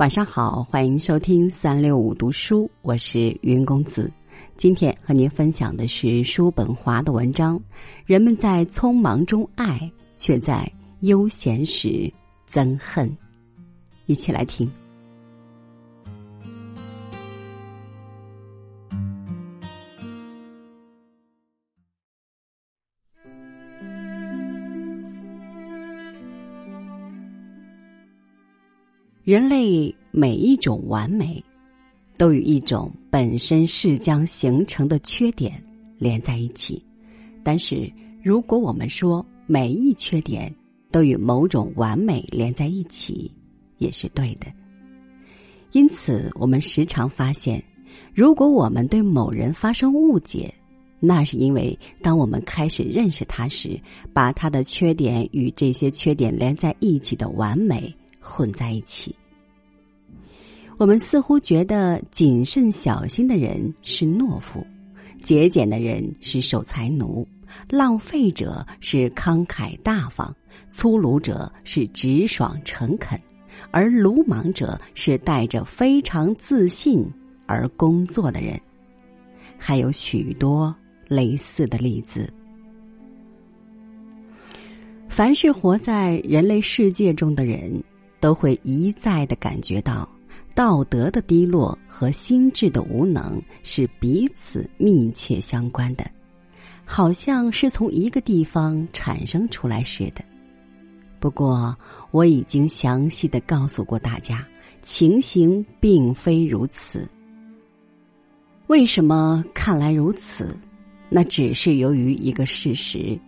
晚上好，欢迎收听三六五读书，我是云公子。今天和您分享的是叔本华的文章：人们在匆忙中爱，却在悠闲时憎恨。一起来听。人类每一种完美，都与一种本身是将形成的缺点连在一起。但是，如果我们说每一缺点都与某种完美连在一起，也是对的。因此，我们时常发现，如果我们对某人发生误解，那是因为当我们开始认识他时，把他的缺点与这些缺点连在一起的完美混在一起。我们似乎觉得谨慎小心的人是懦夫，节俭的人是守财奴，浪费者是慷慨大方，粗鲁者是直爽诚恳，而鲁莽者是带着非常自信而工作的人。还有许多类似的例子。凡是活在人类世界中的人，都会一再的感觉到。道德的低落和心智的无能是彼此密切相关的，好像是从一个地方产生出来似的。不过，我已经详细的告诉过大家，情形并非如此。为什么看来如此？那只是由于一个事实，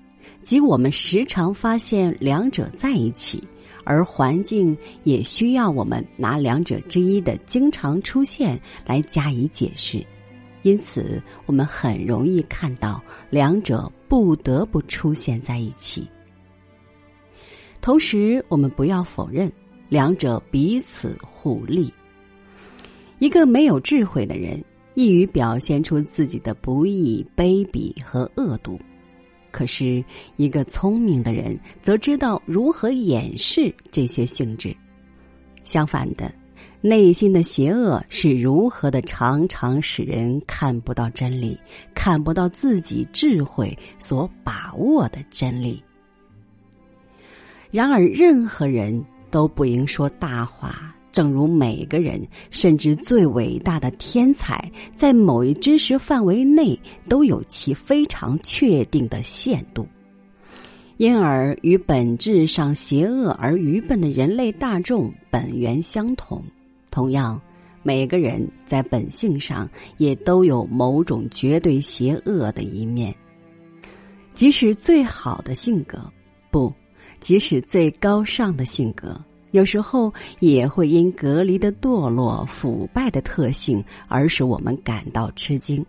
即我们时常发现两者在一起。而环境也需要我们拿两者之一的经常出现来加以解释，因此我们很容易看到两者不得不出现在一起。同时，我们不要否认两者彼此互利。一个没有智慧的人，易于表现出自己的不义、卑鄙和恶毒。可是，一个聪明的人则知道如何掩饰这些性质。相反的，内心的邪恶是如何的常常使人看不到真理，看不到自己智慧所把握的真理。然而，任何人都不应说大话。正如每个人，甚至最伟大的天才，在某一知识范围内都有其非常确定的限度，因而与本质上邪恶而愚笨的人类大众本源相同。同样，每个人在本性上也都有某种绝对邪恶的一面，即使最好的性格，不，即使最高尚的性格。有时候也会因隔离的堕落、腐败的特性而使我们感到吃惊，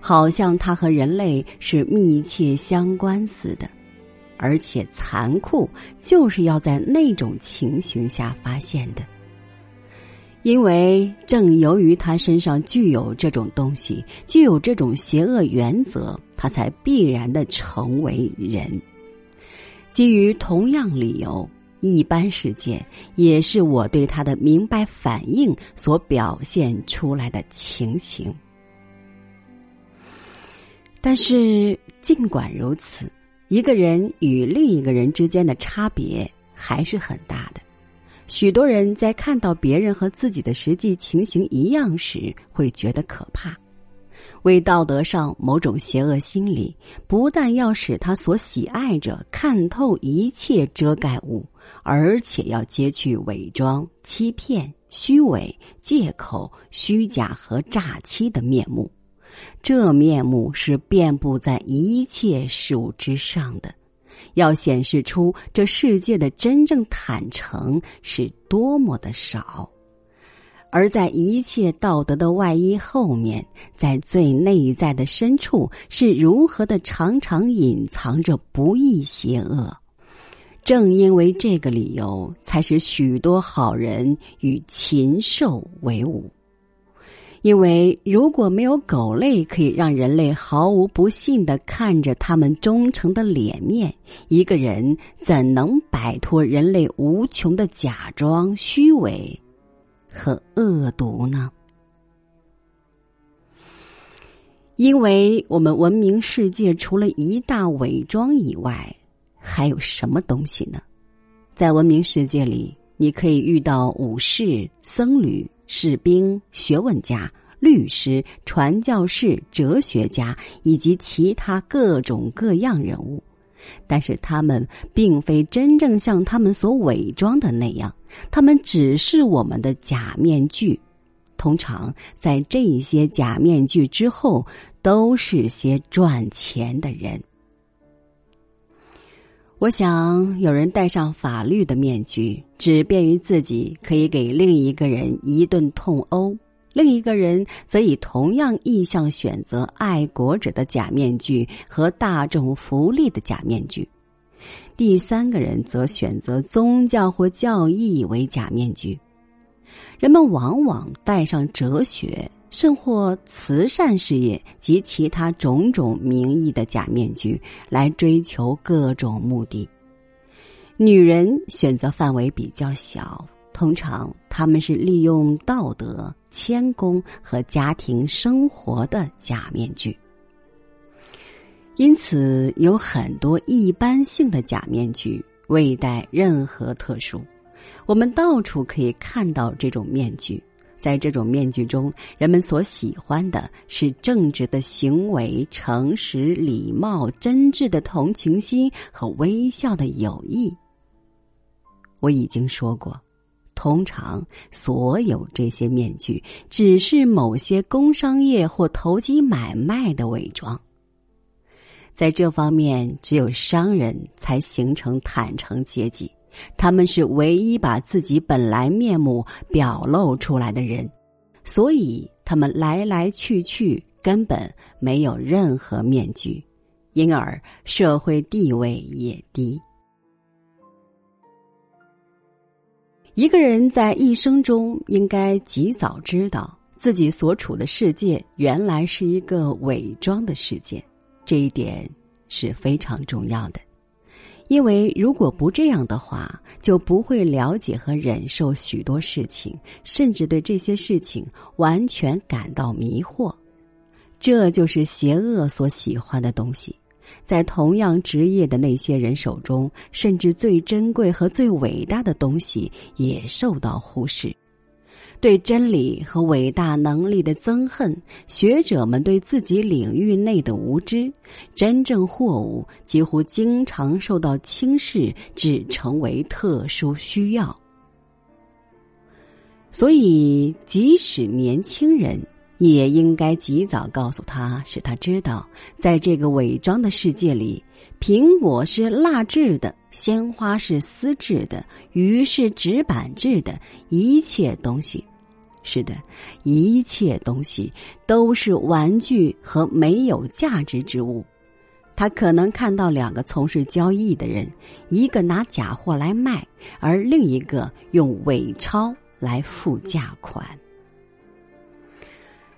好像它和人类是密切相关似的。而且残酷就是要在那种情形下发现的，因为正由于他身上具有这种东西，具有这种邪恶原则，他才必然的成为人。基于同样理由。一般事件也是我对他的明白反应所表现出来的情形，但是尽管如此，一个人与另一个人之间的差别还是很大的。许多人在看到别人和自己的实际情形一样时，会觉得可怕。为道德上某种邪恶心理，不但要使他所喜爱者看透一切遮盖物。而且要揭去伪装、欺骗、虚伪、借口、虚假和诈欺的面目，这面目是遍布在一切事物之上的。要显示出这世界的真正坦诚是多么的少，而在一切道德的外衣后面，在最内在的深处，是如何的常常隐藏着不义邪恶。正因为这个理由，才使许多好人与禽兽为伍。因为如果没有狗类可以让人类毫无不信的看着他们忠诚的脸面，一个人怎能摆脱人类无穷的假装虚伪和恶毒呢？因为我们文明世界除了一大伪装以外，还有什么东西呢？在文明世界里，你可以遇到武士、僧侣、士兵、学问家、律师、传教士、哲学家以及其他各种各样人物，但是他们并非真正像他们所伪装的那样，他们只是我们的假面具。通常在这些假面具之后，都是些赚钱的人。我想，有人戴上法律的面具，只便于自己可以给另一个人一顿痛殴；另一个人则以同样意向选择爱国者的假面具和大众福利的假面具；第三个人则选择宗教或教义为假面具。人们往往戴上哲学，甚或慈善事业及其他种种名义的假面具，来追求各种目的。女人选择范围比较小，通常他们是利用道德、谦恭和家庭生活的假面具。因此，有很多一般性的假面具，未带任何特殊。我们到处可以看到这种面具，在这种面具中，人们所喜欢的是正直的行为、诚实、礼貌、真挚的同情心和微笑的友谊。我已经说过，通常所有这些面具只是某些工商业或投机买卖的伪装。在这方面，只有商人才形成坦诚阶级。他们是唯一把自己本来面目表露出来的人，所以他们来来去去根本没有任何面具，因而社会地位也低。一个人在一生中应该及早知道自己所处的世界原来是一个伪装的世界，这一点是非常重要的。因为如果不这样的话，就不会了解和忍受许多事情，甚至对这些事情完全感到迷惑。这就是邪恶所喜欢的东西，在同样职业的那些人手中，甚至最珍贵和最伟大的东西也受到忽视。对真理和伟大能力的憎恨，学者们对自己领域内的无知，真正货物几乎经常受到轻视，只成为特殊需要。所以，即使年轻人，也应该及早告诉他，使他知道，在这个伪装的世界里，苹果是蜡制的，鲜花是丝制的，鱼是纸板制的，一切东西。是的，一切东西都是玩具和没有价值之物。他可能看到两个从事交易的人，一个拿假货来卖，而另一个用伪钞来付价款。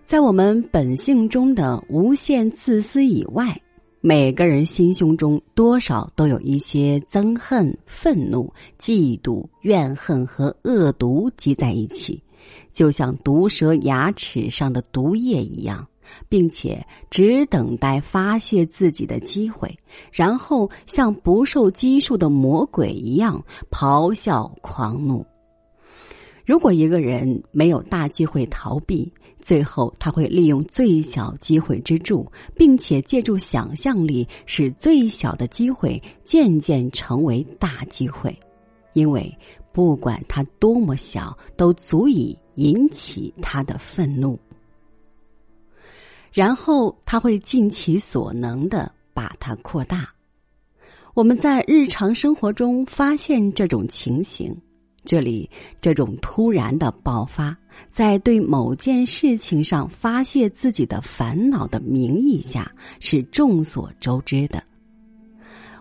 在我们本性中的无限自私以外，每个人心胸中多少都有一些憎恨、愤怒、嫉妒、怨恨和恶毒积在一起。就像毒蛇牙齿上的毒液一样，并且只等待发泄自己的机会，然后像不受拘束的魔鬼一样咆哮狂怒。如果一个人没有大机会逃避，最后他会利用最小机会之助，并且借助想象力，使最小的机会渐渐成为大机会，因为不管它多么小，都足以。引起他的愤怒，然后他会尽其所能的把它扩大。我们在日常生活中发现这种情形，这里这种突然的爆发，在对某件事情上发泄自己的烦恼的名义下，是众所周知的。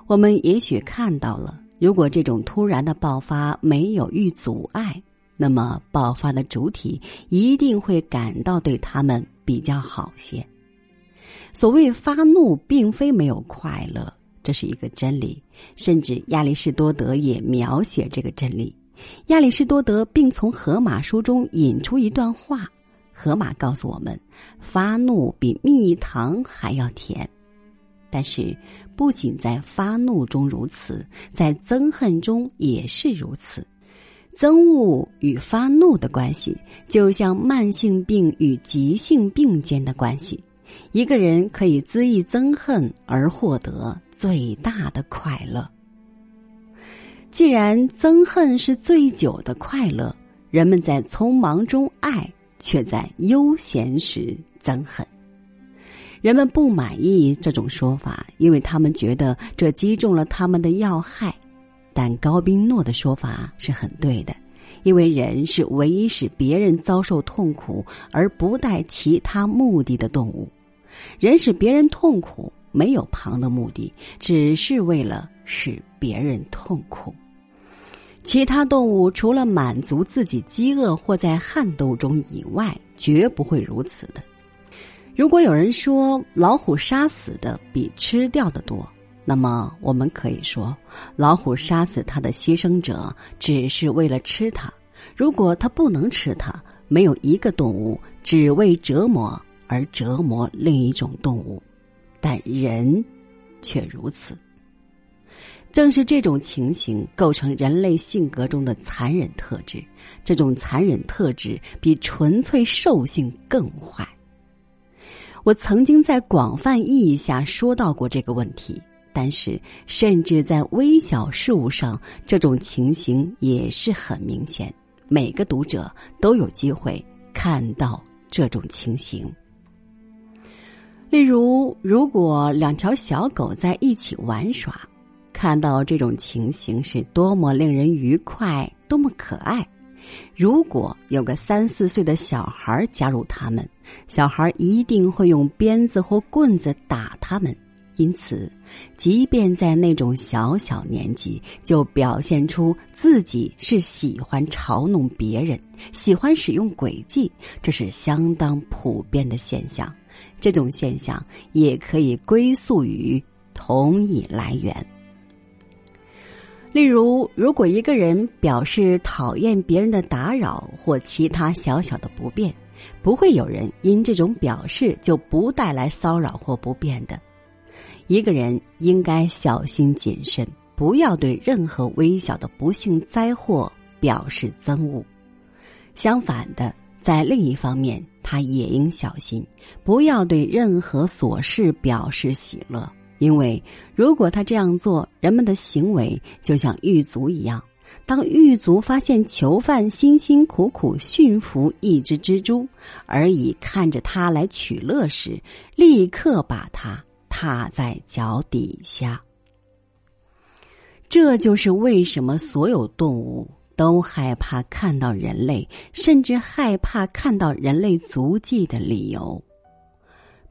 我们也许看到了，如果这种突然的爆发没有遇阻碍。那么，爆发的主体一定会感到对他们比较好些。所谓发怒，并非没有快乐，这是一个真理。甚至亚里士多德也描写这个真理。亚里士多德并从《荷马书》中引出一段话：荷马告诉我们，发怒比蜜糖还要甜。但是，不仅在发怒中如此，在憎恨中也是如此。憎恶与发怒的关系，就像慢性病与急性病间的关系。一个人可以恣意憎恨而获得最大的快乐。既然憎恨是最久的快乐，人们在匆忙中爱，却在悠闲时憎恨。人们不满意这种说法，因为他们觉得这击中了他们的要害。但高宾诺的说法是很对的，因为人是唯一使别人遭受痛苦而不带其他目的的动物。人使别人痛苦没有旁的目的，只是为了使别人痛苦。其他动物除了满足自己饥饿或在汗斗中以外，绝不会如此的。如果有人说老虎杀死的比吃掉的多，那么我们可以说，老虎杀死它的牺牲者只是为了吃它。如果它不能吃它，没有一个动物只为折磨而折磨另一种动物，但人却如此。正是这种情形构成人类性格中的残忍特质，这种残忍特质比纯粹兽性更坏。我曾经在广泛意义下说到过这个问题，但是甚至在微小事物上，这种情形也是很明显。每个读者都有机会看到这种情形。例如，如果两条小狗在一起玩耍。看到这种情形是多么令人愉快，多么可爱！如果有个三四岁的小孩加入他们，小孩一定会用鞭子或棍子打他们。因此，即便在那种小小年纪，就表现出自己是喜欢嘲弄别人，喜欢使用诡计，这是相当普遍的现象。这种现象也可以归宿于同一来源。例如，如果一个人表示讨厌别人的打扰或其他小小的不便，不会有人因这种表示就不带来骚扰或不便的。一个人应该小心谨慎，不要对任何微小的不幸灾祸表示憎恶。相反的，在另一方面，他也应小心，不要对任何琐事表示喜乐。因为如果他这样做，人们的行为就像狱卒一样。当狱卒发现囚犯辛辛苦苦驯服一只蜘蛛，而以看着它来取乐时，立刻把它踏在脚底下。这就是为什么所有动物都害怕看到人类，甚至害怕看到人类足迹的理由。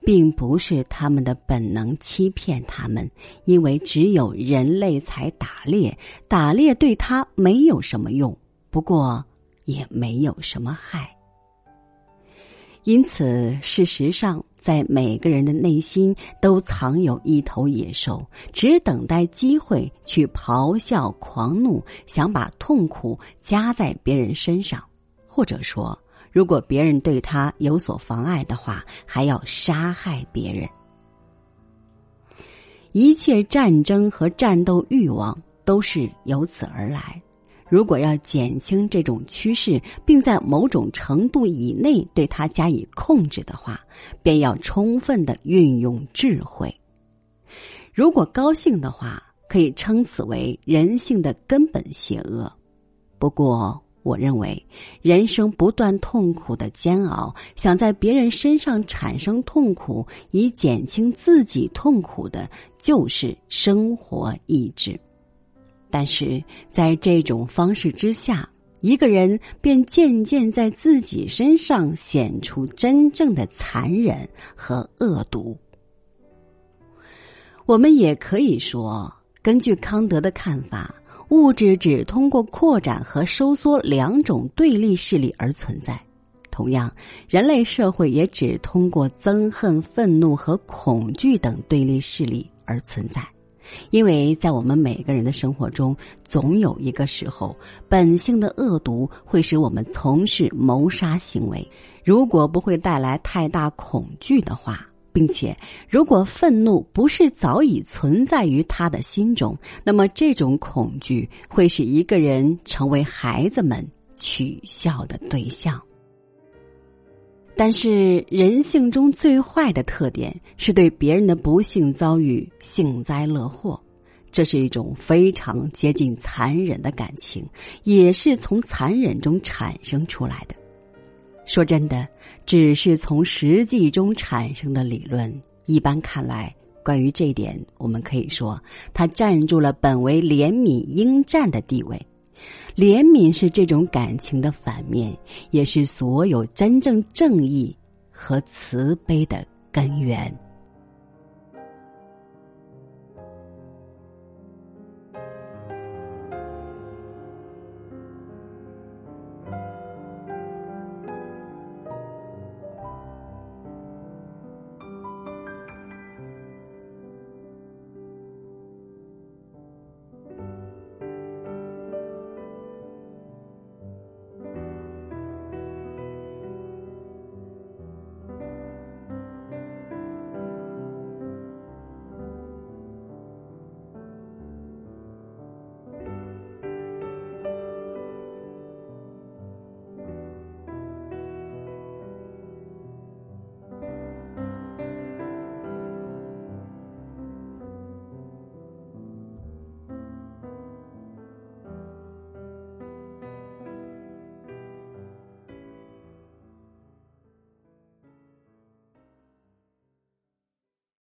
并不是他们的本能欺骗他们，因为只有人类才打猎，打猎对他没有什么用，不过也没有什么害。因此，事实上，在每个人的内心都藏有一头野兽，只等待机会去咆哮、狂怒，想把痛苦加在别人身上，或者说。如果别人对他有所妨碍的话，还要杀害别人。一切战争和战斗欲望都是由此而来。如果要减轻这种趋势，并在某种程度以内对它加以控制的话，便要充分的运用智慧。如果高兴的话，可以称此为人性的根本邪恶。不过。我认为，人生不断痛苦的煎熬，想在别人身上产生痛苦，以减轻自己痛苦的，就是生活意志。但是在这种方式之下，一个人便渐渐在自己身上显出真正的残忍和恶毒。我们也可以说，根据康德的看法。物质只通过扩展和收缩两种对立势力而存在，同样，人类社会也只通过憎恨、愤怒和恐惧等对立势力而存在。因为在我们每个人的生活中，总有一个时候，本性的恶毒会使我们从事谋杀行为。如果不会带来太大恐惧的话，并且如果愤怒不是早已存在于他的心中，那么这种恐惧会使一个人成为孩子们取笑的对象。但是人性中最坏的特点是对别人的不幸遭遇幸灾乐祸，这是一种非常接近残忍的感情，也是从残忍中产生出来的。说真的，只是从实际中产生的理论，一般看来，关于这点，我们可以说，它占住了本为怜悯应占的地位。怜悯是这种感情的反面，也是所有真正正义和慈悲的根源。